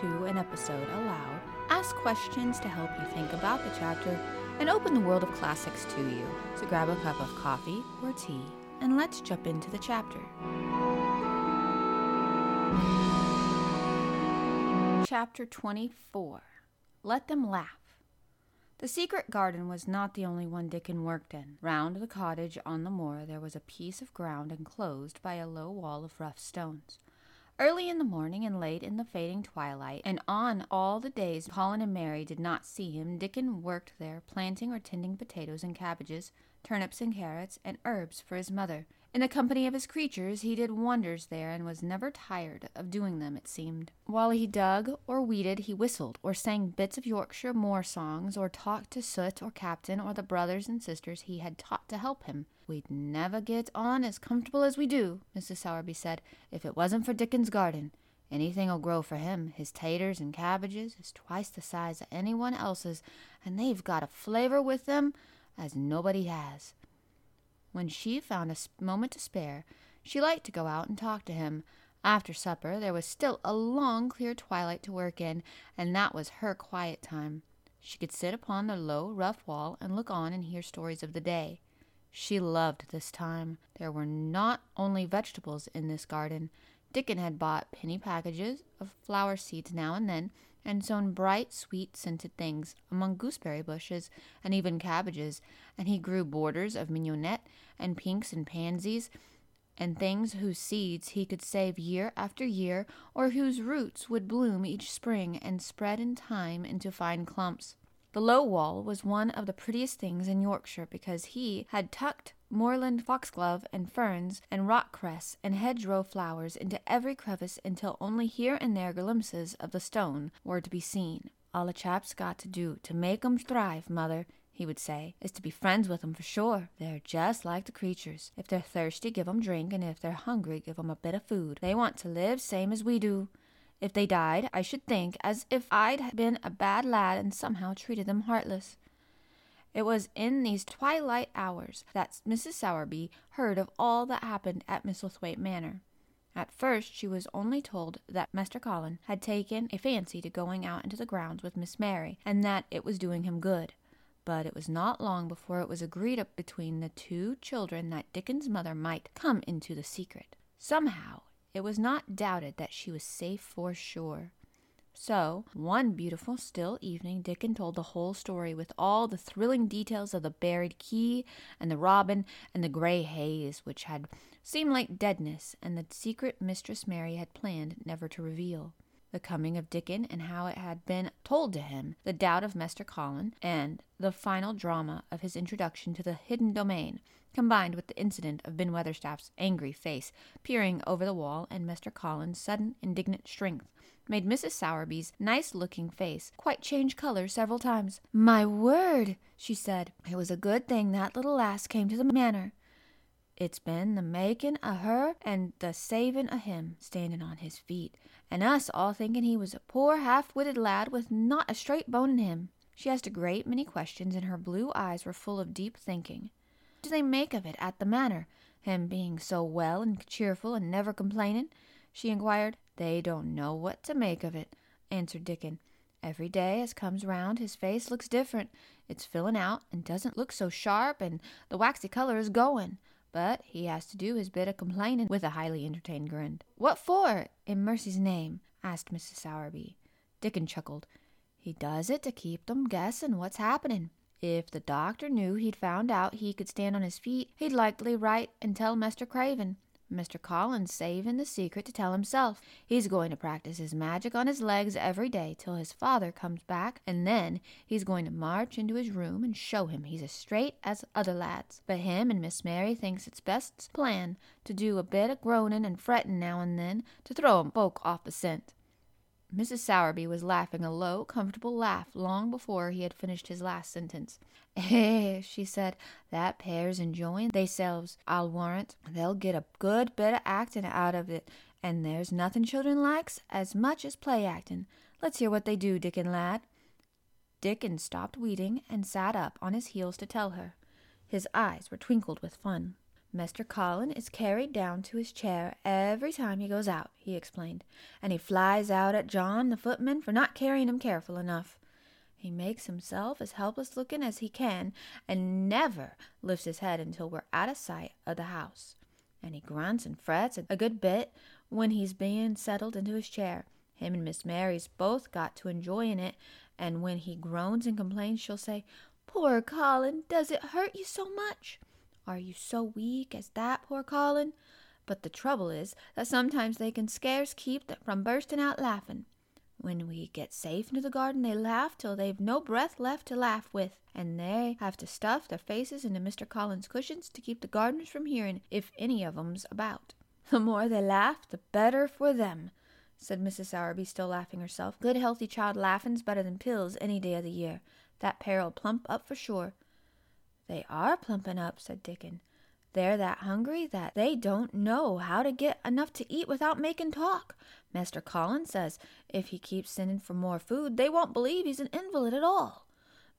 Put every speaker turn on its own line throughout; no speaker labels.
two an episode aloud, ask questions to help you think about the chapter, and open the world of classics to you. So grab a cup of coffee or tea, and let's jump into the chapter. Chapter 24 Let Them Laugh. The secret garden was not the only one Dickon worked in. Round the cottage on the moor there was a piece of ground enclosed by a low wall of rough stones. Early in the morning and late in the fading twilight, and on all the days Colin and Mary did not see him, Dickon worked there, planting or tending potatoes and cabbages, turnips and carrots, and herbs for his mother. In the company of his creatures, he did wonders there and was never tired of doing them, it seemed. While he dug or weeded, he whistled, or sang bits of Yorkshire moor songs, or talked to Soot or Captain or the brothers and sisters he had taught to help him. We'd never get on as comfortable as we do, Mrs. Sowerby said, if it wasn't for Dickon's garden. Anything'll grow for him. His taters and cabbages is twice the size of anyone else's, and they've got a flavor with them as nobody has. When she found a moment to spare, she liked to go out and talk to him. After supper, there was still a long, clear twilight to work in, and that was her quiet time. She could sit upon the low, rough wall and look on and hear stories of the day. She loved this time. There were not only vegetables in this garden. Dickon had bought penny packages of flower seeds now and then, and sown bright, sweet scented things among gooseberry bushes and even cabbages, and he grew borders of mignonette and pinks and pansies and things whose seeds he could save year after year, or whose roots would bloom each spring and spread in time into fine clumps. The low wall was one of the prettiest things in Yorkshire because he had tucked moorland foxglove and ferns and rock cress and hedgerow flowers into every crevice until only here and there glimpses of the stone were to be seen. All a chap's got to do to make 'em thrive, mother, he would say, is to be friends with 'em for sure. They're just like the creatures. If they're thirsty, give 'em drink, and if they're hungry, give 'em a bit of food. They want to live same as we do. If they died, I should think as if I'd been a bad lad and somehow treated them heartless. It was in these twilight hours that Mrs. Sowerby heard of all that happened at Misselthwaite Manor. At first she was only told that Master Colin had taken a fancy to going out into the grounds with Miss Mary, and that it was doing him good. But it was not long before it was agreed up between the two children that Dickon's mother might come into the secret. Somehow it was not doubted that she was safe for sure. So, one beautiful still evening, Dickon told the whole story with all the thrilling details of the buried key and the robin and the grey haze, which had seemed like deadness, and the secret Mistress Mary had planned never to reveal. The coming of Dickon and how it had been told to him, the doubt of Master Colin, and the final drama of his introduction to the hidden domain, combined with the incident of Ben Weatherstaff's angry face peering over the wall and Mr. Colin's sudden indignant strength, made Mrs. Sowerby's nice looking face quite change color several times. My word, she said, it was a good thing that little lass came to the manor. It's been the making o' her and the saving o' him, standing on his feet, and us all thinking he was a poor half witted lad with not a straight bone in him. She asked a great many questions, and her blue eyes were full of deep thinking What do they make of it at the manor, him being so well and cheerful and never complaining? she inquired. They don't know what to make of it, answered Dickon. Every day as comes round his face looks different. It's filling out and doesn't look so sharp, and the waxy color is going. But he has to do his bit of complaining with a highly entertained grin. What for, in mercy's name? asked Mrs. Sowerby. Dickon chuckled. He does it to keep them guessing what's happening. If the doctor knew he'd found out he could stand on his feet, he'd likely write and tell Mr. Craven. Mr. Colin's saving the secret to tell himself. He's going to practice his magic on his legs every day till his father comes back, and then he's going to march into his room and show him he's as straight as other lads. But him and Miss Mary thinks it's best plan to do a bit of groaning and fretting now and then to throw throw 'em folk off the scent. Mrs. Sowerby was laughing a low, comfortable laugh long before he had finished his last sentence. Eh, she said, that pair's enjoying theyselves, I'll warrant. They'll get a good bit of actin' out of it, and there's nothing children likes as much as play actin'. Let's hear what they do, Dickon lad. Dickon stopped weeding and sat up on his heels to tell her. His eyes were twinkled with fun. Mr. Colin is carried down to his chair every time he goes out, he explained, and he flies out at John, the footman, for not carrying him careful enough. He makes himself as helpless looking as he can, and never lifts his head until we're out of sight of the house. And he grunts and frets a good bit when he's being settled into his chair. Him and Miss Mary's both got to enjoying it, and when he groans and complains, she'll say, Poor Colin, does it hurt you so much? Are you so weak as that, poor Colin? But the trouble is that sometimes they can scarce keep from bursting out laughing. When we get safe into the garden, they laugh till they've no breath left to laugh with, and they have to stuff their faces into Mr. Colin's cushions to keep the gardeners from hearing if any of 'em's about. The more they laugh, the better for them, said Mrs. Sowerby, still laughing herself. Good healthy child laughing's better than pills any day of the year. That pair'll plump up for sure. They are plumping up, said Dickon. They're that hungry that they don't know how to get enough to eat without making talk. Master Colin says if he keeps sending for more food, they won't believe he's an invalid at all.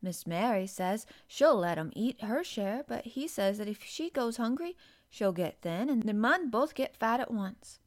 Miss Mary says she'll let him eat her share, but he says that if she goes hungry, she'll get thin, and the mun both get fat at once.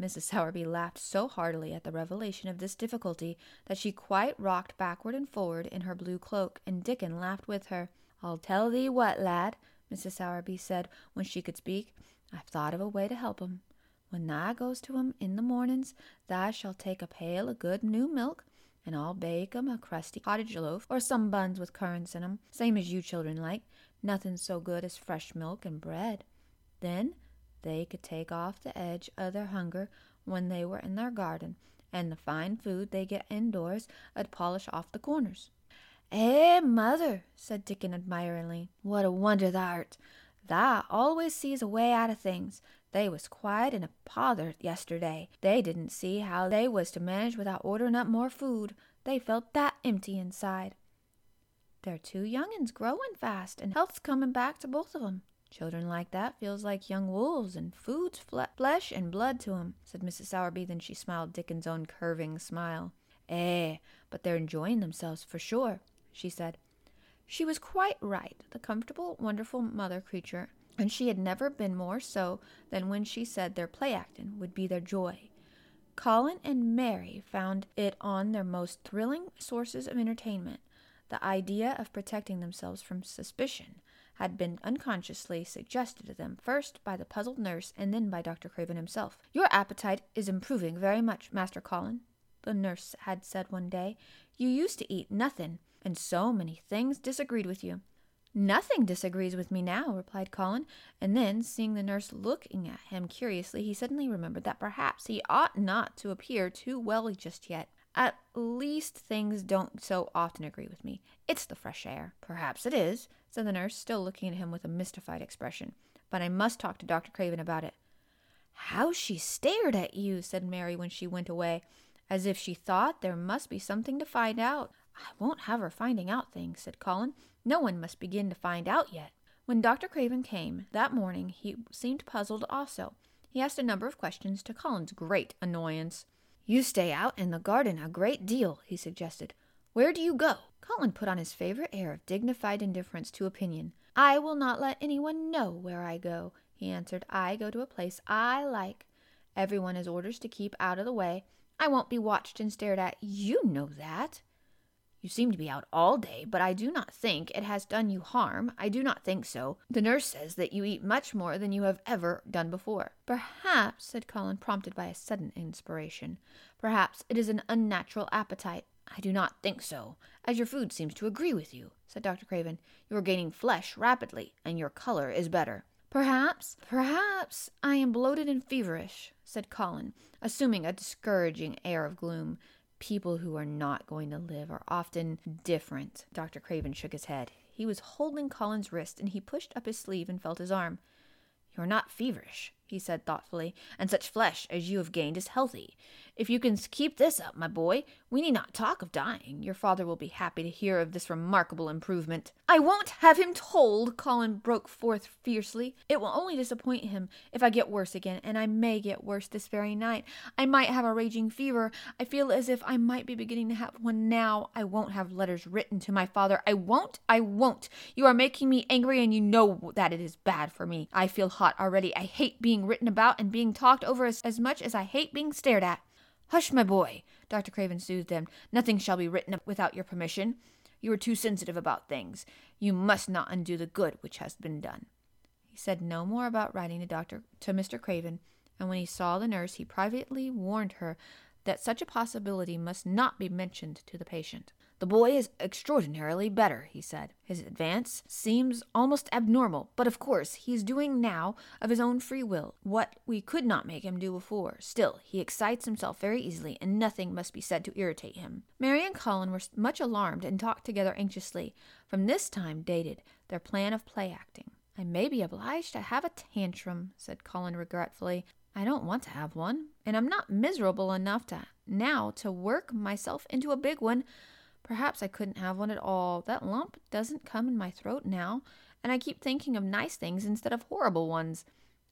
Mrs. Sowerby laughed so heartily at the revelation of this difficulty that she quite rocked backward and forward in her blue cloak, and Dickon laughed with her. I'll tell thee what, lad, Mrs. Sowerby said when she could speak. I've thought of a way to help 'em. When thou goes to 'em in the mornings, thou shalt take a pail o' good new milk, and I'll bake 'em a crusty cottage loaf, or some buns with currants in 'em, same as you children like. Nothing so good as fresh milk and bread. Then they could take off the edge o' their hunger when they were in their garden, and the fine food they get indoors 'ud polish off the corners. Eh, mother, said Dickon admiringly, what a wonder thou art! Thou always sees a way out of things. They was quiet in a pother yesterday. They didn't see how they was to manage without ordering up more food. They felt that empty inside. They're two young'uns growing fast, and health's coming back to both of 'em. Children like that feels like young wolves, and food's fle- flesh and blood to 'em," said Mrs. Sowerby. Then she smiled Dickon's own curving smile. Eh, but they're enjoying themselves for sure she said. She was quite right, the comfortable, wonderful mother creature, and she had never been more so than when she said their play acting would be their joy. Colin and Mary found it on their most thrilling sources of entertainment. The idea of protecting themselves from suspicion had been unconsciously suggested to them first by the puzzled nurse and then by Dr. Craven himself. Your appetite is improving very much, Master Colin, the nurse had said one day. You used to eat nothing, and so many things disagreed with you. Nothing disagrees with me now, replied Colin, and then, seeing the nurse looking at him curiously, he suddenly remembered that perhaps he ought not to appear too well just yet. At least things don't so often agree with me. It's the fresh air. Perhaps it is, said the nurse, still looking at him with a mystified expression. But I must talk to Dr. Craven about it. How she stared at you, said Mary when she went away, as if she thought there must be something to find out. I won't have her finding out things, said Colin. No one must begin to find out yet. When Dr. Craven came that morning, he seemed puzzled also. He asked a number of questions to Colin's great annoyance. You stay out in the garden a great deal, he suggested. Where do you go? Colin put on his favorite air of dignified indifference to opinion. I will not let anyone know where I go, he answered. I go to a place I like. Everyone has orders to keep out of the way. I won't be watched and stared at. You know that. You seem to be out all day, but I do not think it has done you harm. I do not think so. The nurse says that you eat much more than you have ever done before. Perhaps, said Colin, prompted by a sudden inspiration, perhaps it is an unnatural appetite. I do not think so, as your food seems to agree with you, said Dr. Craven. You are gaining flesh rapidly, and your color is better. Perhaps, perhaps I am bloated and feverish, said Colin, assuming a discouraging air of gloom. People who are not going to live are often different. Dr. Craven shook his head. He was holding Colin's wrist, and he pushed up his sleeve and felt his arm. You're not feverish. He said thoughtfully, and such flesh as you have gained is healthy. If you can keep this up, my boy, we need not talk of dying. Your father will be happy to hear of this remarkable improvement. I won't have him told, Colin broke forth fiercely. It will only disappoint him if I get worse again, and I may get worse this very night. I might have a raging fever. I feel as if I might be beginning to have one now. I won't have letters written to my father. I won't. I won't. You are making me angry, and you know that it is bad for me. I feel hot already. I hate being written about and being talked over as, as much as I hate being stared at. Hush, my boy, Dr. Craven soothed him. Nothing shall be written without your permission. You are too sensitive about things. You must not undo the good which has been done. He said no more about writing to Dr. to Mr. Craven, and when he saw the nurse, he privately warned her that such a possibility must not be mentioned to the patient. The boy is extraordinarily better, he said. His advance seems almost abnormal, but of course he is doing now of his own free will what we could not make him do before. Still, he excites himself very easily, and nothing must be said to irritate him. Mary and Colin were much alarmed and talked together anxiously. From this time dated their plan of play acting. I may be obliged to have a tantrum, said Colin regretfully. I don't want to have one, and I'm not miserable enough to now to work myself into a big one. Perhaps I couldn't have one at all. That lump doesn't come in my throat now, and I keep thinking of nice things instead of horrible ones.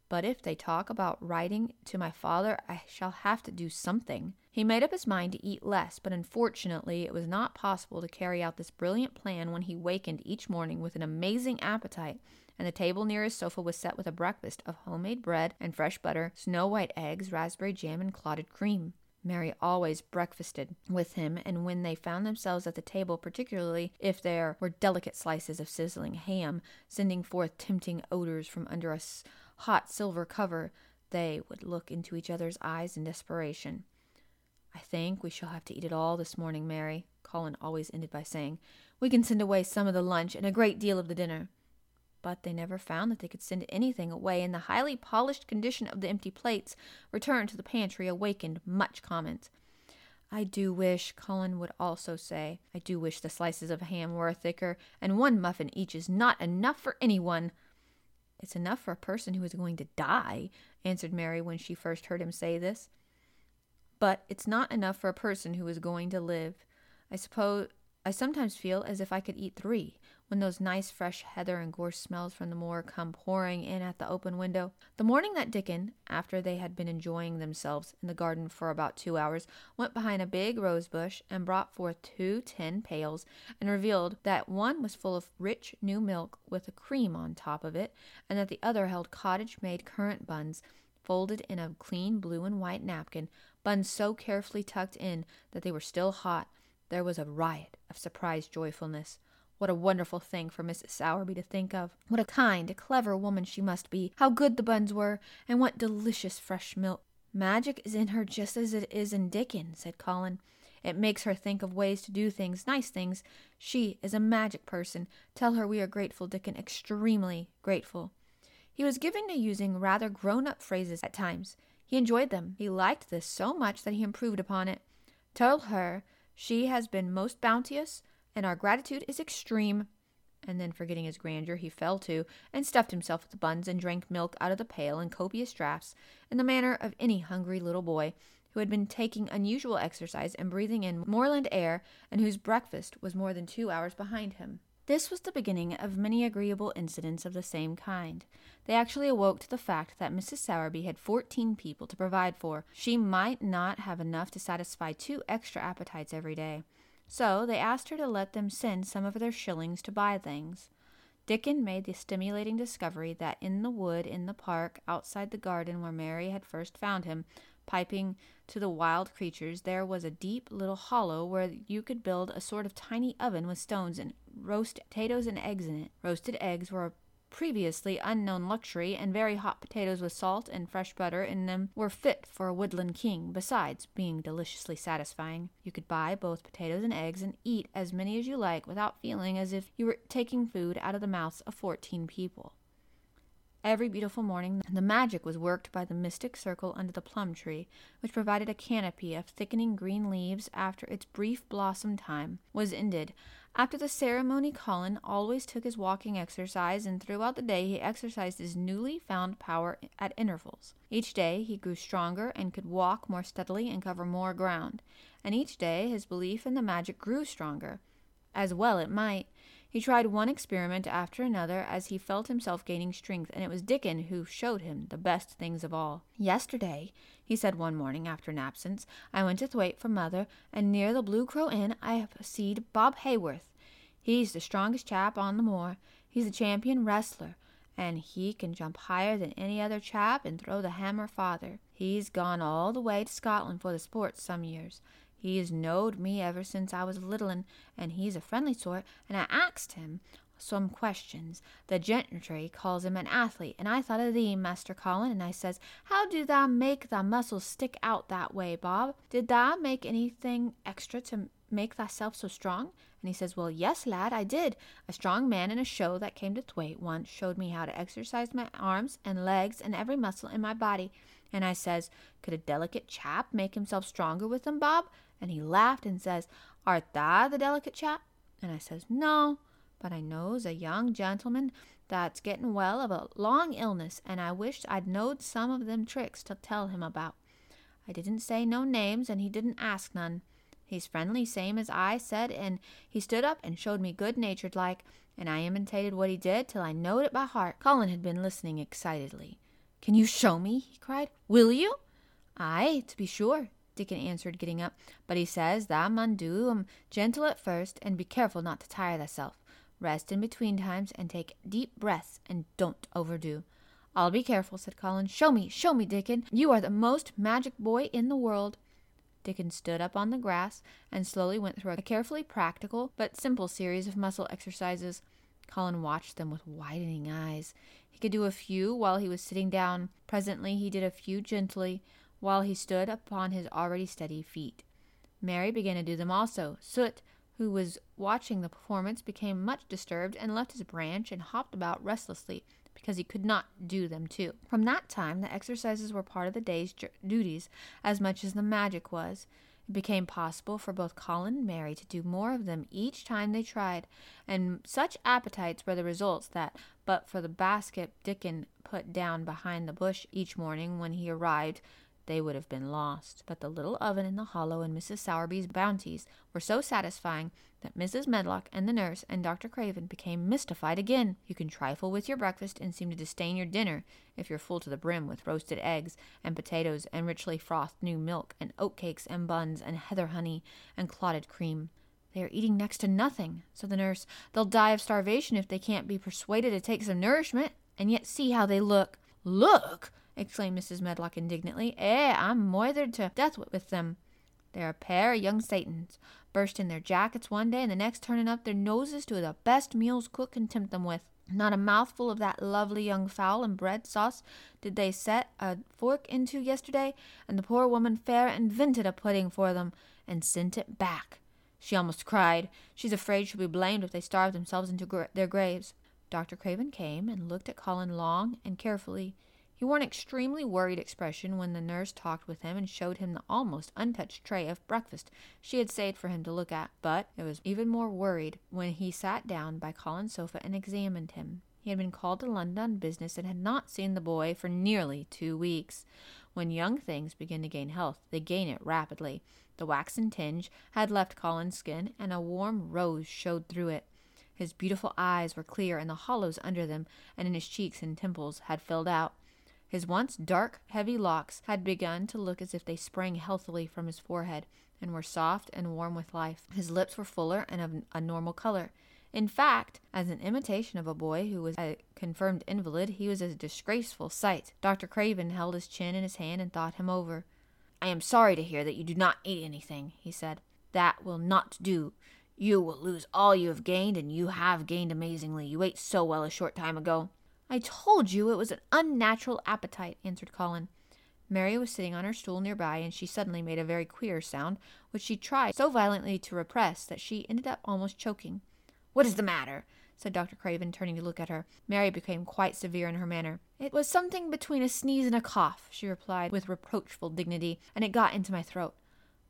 But if they talk about writing to my father, I shall have to do something. He made up his mind to eat less, but unfortunately it was not possible to carry out this brilliant plan when he wakened each morning with an amazing appetite, and the table near his sofa was set with a breakfast of homemade bread and fresh butter, snow white eggs, raspberry jam, and clotted cream. Mary always breakfasted with him, and when they found themselves at the table, particularly if there were delicate slices of sizzling ham sending forth tempting odors from under a hot silver cover, they would look into each other's eyes in desperation. I think we shall have to eat it all this morning, Mary, Colin always ended by saying. We can send away some of the lunch and a great deal of the dinner but they never found that they could send anything away, and the highly polished condition of the empty plates returned to the pantry awakened much comment. I do wish, Colin would also say, I do wish the slices of ham were thicker, and one muffin each is not enough for anyone. It's enough for a person who is going to die, answered Mary when she first heard him say this. But it's not enough for a person who is going to live. I suppose I sometimes feel as if I could eat three, when those nice fresh heather and gorse smells from the moor come pouring in at the open window. The morning that Dickon, after they had been enjoying themselves in the garden for about two hours, went behind a big rose bush and brought forth two tin pails and revealed that one was full of rich new milk with a cream on top of it, and that the other held cottage made currant buns folded in a clean blue and white napkin, buns so carefully tucked in that they were still hot. There was a riot of surprised joyfulness. What a wonderful thing for Mrs. Sowerby to think of. What a kind, clever woman she must be. How good the buns were, and what delicious fresh milk. Magic is in her just as it is in Dickon, said Colin. It makes her think of ways to do things, nice things. She is a magic person. Tell her we are grateful, Dickon, extremely grateful. He was given to using rather grown up phrases at times. He enjoyed them. He liked this so much that he improved upon it. Tell her she has been most bounteous, and our gratitude is extreme. And then, forgetting his grandeur, he fell to and stuffed himself with buns and drank milk out of the pail in copious draughts, in the manner of any hungry little boy who had been taking unusual exercise and breathing in moorland air, and whose breakfast was more than two hours behind him. This was the beginning of many agreeable incidents of the same kind. They actually awoke to the fact that Mrs. Sowerby had fourteen people to provide for. She might not have enough to satisfy two extra appetites every day. So they asked her to let them send some of their shillings to buy things. Dickon made the stimulating discovery that in the wood in the park outside the garden where Mary had first found him, piping to the wild creatures, there was a deep little hollow where you could build a sort of tiny oven with stones and roast potatoes and eggs in it. Roasted eggs were a previously unknown luxury, and very hot potatoes with salt and fresh butter in them were fit for a woodland king, besides being deliciously satisfying. You could buy both potatoes and eggs and eat as many as you like without feeling as if you were taking food out of the mouths of fourteen people. Every beautiful morning, the magic was worked by the mystic circle under the plum tree, which provided a canopy of thickening green leaves after its brief blossom time was ended. After the ceremony, Colin always took his walking exercise, and throughout the day he exercised his newly found power at intervals. Each day he grew stronger and could walk more steadily and cover more ground, and each day his belief in the magic grew stronger. As well it might. He tried one experiment after another as he felt himself gaining strength, and it was Dickon who showed him the best things of all. Yesterday, he said one morning after an absence, I went to Thwaite for mother, and near the Blue Crow Inn I have seed Bob Haworth. He's the strongest chap on the moor. He's a champion wrestler, and he can jump higher than any other chap and throw the hammer farther. He's gone all the way to Scotland for the sports some years. He's knowed me ever since I was little, and, and he's a friendly sort, and I axed him some questions. The gentry calls him an athlete, and I thought of thee, Master Colin, and I says, How do thou make thy muscles stick out that way, Bob? Did thou make anything extra to make thyself so strong? And he says, Well, yes, lad, I did. A strong man in a show that came to Thwaite once showed me how to exercise my arms and legs and every muscle in my body. And I says, Could a delicate chap make himself stronger with them, Bob? And he laughed and says, Art thou the delicate chap? And I says, No, but I knows a young gentleman that's getting well of a long illness, and I wished I'd knowed some of them tricks to tell him about. I didn't say no names, and he didn't ask none. He's friendly, same as I said, and he stood up and showed me good natured like, and I imitated what he did till I knowed it by heart. Colin had been listening excitedly. Can you show me? he cried. Will you? Ay, to be sure, Dickon answered, getting up. But he says thou mun do 'em gentle at first, and be careful not to tire thyself. Rest in between times, and take deep breaths, and don't overdo. I'll be careful, said Colin. Show me, show me, Dickon. You are the most magic boy in the world. Dickon stood up on the grass and slowly went through a carefully practical but simple series of muscle exercises. Colin watched them with widening eyes. He could do a few while he was sitting down. Presently he did a few gently, while he stood upon his already steady feet. Mary began to do them also. Soot, who was watching the performance, became much disturbed and left his branch and hopped about restlessly because he could not do them too. From that time, the exercises were part of the day's duties as much as the magic was. It became possible for both Colin and Mary to do more of them each time they tried, and such appetites were the results that, but for the basket Dickon put down behind the bush each morning when he arrived, they would have been lost. But the little oven in the hollow and Mrs. Sowerby's bounties were so satisfying that Mrs. Medlock and the nurse and Dr. Craven became mystified again. You can trifle with your breakfast and seem to disdain your dinner if you're full to the brim with roasted eggs and potatoes and richly frothed new milk and oatcakes and buns and heather honey and clotted cream. They are eating next to nothing, said the nurse. They'll die of starvation if they can't be persuaded to take some nourishment. And yet see how they look. Look! Exclaimed Mrs. Medlock indignantly. Eh, I'm moithered to death with them. They're a pair of young Satans, bursting their jackets one day and the next turning up their noses to the best meals cook can tempt them with. Not a mouthful of that lovely young fowl and bread sauce did they set a fork into yesterday, and the poor woman fair invented a pudding for them and sent it back. She almost cried. She's afraid she'll be blamed if they starve themselves into gra- their graves. Dr. Craven came and looked at Colin long and carefully. He wore an extremely worried expression when the nurse talked with him and showed him the almost untouched tray of breakfast she had saved for him to look at. But it was even more worried when he sat down by Colin's sofa and examined him. He had been called to London on business and had not seen the boy for nearly two weeks. When young things begin to gain health, they gain it rapidly. The waxen tinge had left Colin's skin, and a warm rose showed through it. His beautiful eyes were clear, and the hollows under them and in his cheeks and temples had filled out. His once dark, heavy locks had begun to look as if they sprang healthily from his forehead and were soft and warm with life. His lips were fuller and of a normal color. In fact, as an imitation of a boy who was a confirmed invalid, he was a disgraceful sight. Dr. Craven held his chin in his hand and thought him over. I am sorry to hear that you do not eat anything, he said. That will not do. You will lose all you have gained, and you have gained amazingly. You ate so well a short time ago. I told you it was an unnatural appetite, answered Colin. Mary was sitting on her stool nearby, and she suddenly made a very queer sound, which she tried so violently to repress that she ended up almost choking. What is the matter? said Dr. Craven, turning to look at her. Mary became quite severe in her manner. It was something between a sneeze and a cough, she replied with reproachful dignity, and it got into my throat.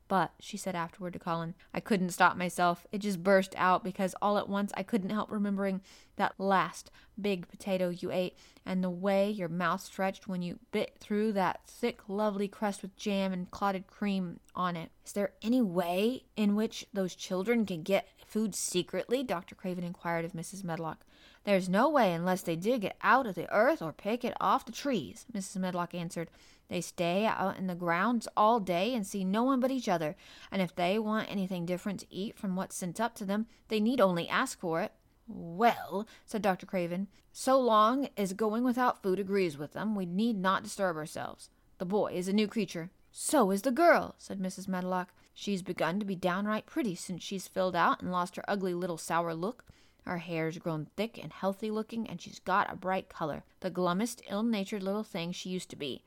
But, she said afterward to Colin, I couldn't stop myself. It just burst out because all at once I couldn't help remembering that last big potato you ate and the way your mouth stretched when you bit through that thick, lovely crust with jam and clotted cream on it. Is there any way in which those children can get food secretly? Dr. Craven inquired of Mrs. Medlock. There's no way unless they dig it out of the earth or pick it off the trees, Mrs. Medlock answered. They stay out in the grounds all day and see no one but each other, and if they want anything different to eat from what's sent up to them, they need only ask for it. Well, said Dr. Craven, so long as going without food agrees with them, we need not disturb ourselves. The boy is a new creature. So is the girl, said Mrs. Medlock. She's begun to be downright pretty since she's filled out and lost her ugly little sour look. Her hair's grown thick and healthy looking, and she's got a bright color, the glummest, ill natured little thing she used to be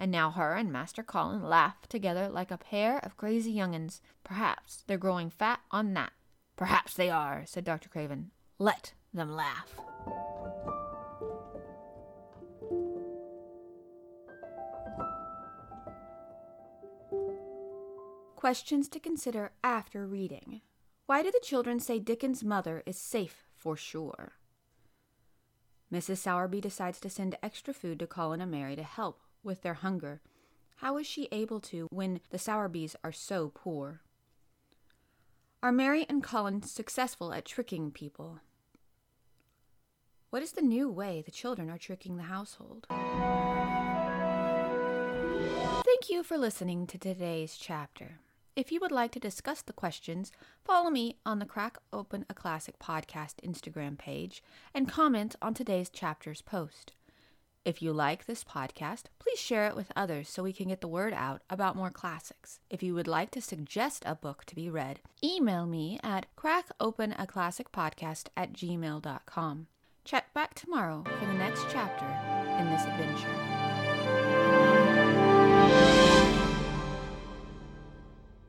and now her and Master Colin laugh together like a pair of crazy young'uns. Perhaps they're growing fat on that. Perhaps they are, said Dr. Craven. Let them laugh. Questions to consider after reading. Why do the children say Dickon's mother is safe for sure? Mrs. Sowerby decides to send extra food to Colin and Mary to help with their hunger. How is she able to when the Sowerbys are so poor? Are Mary and Colin successful at tricking people? What is the new way the children are tricking the household? Thank you for listening to today's chapter. If you would like to discuss the questions, follow me on the Crack Open a Classic podcast Instagram page and comment on today's chapter's post. If you like this podcast, please share it with others so we can get the word out about more classics. If you would like to suggest a book to be read, email me at crackopenaclassicpodcast at gmail.com. Check back tomorrow for the next chapter in this adventure.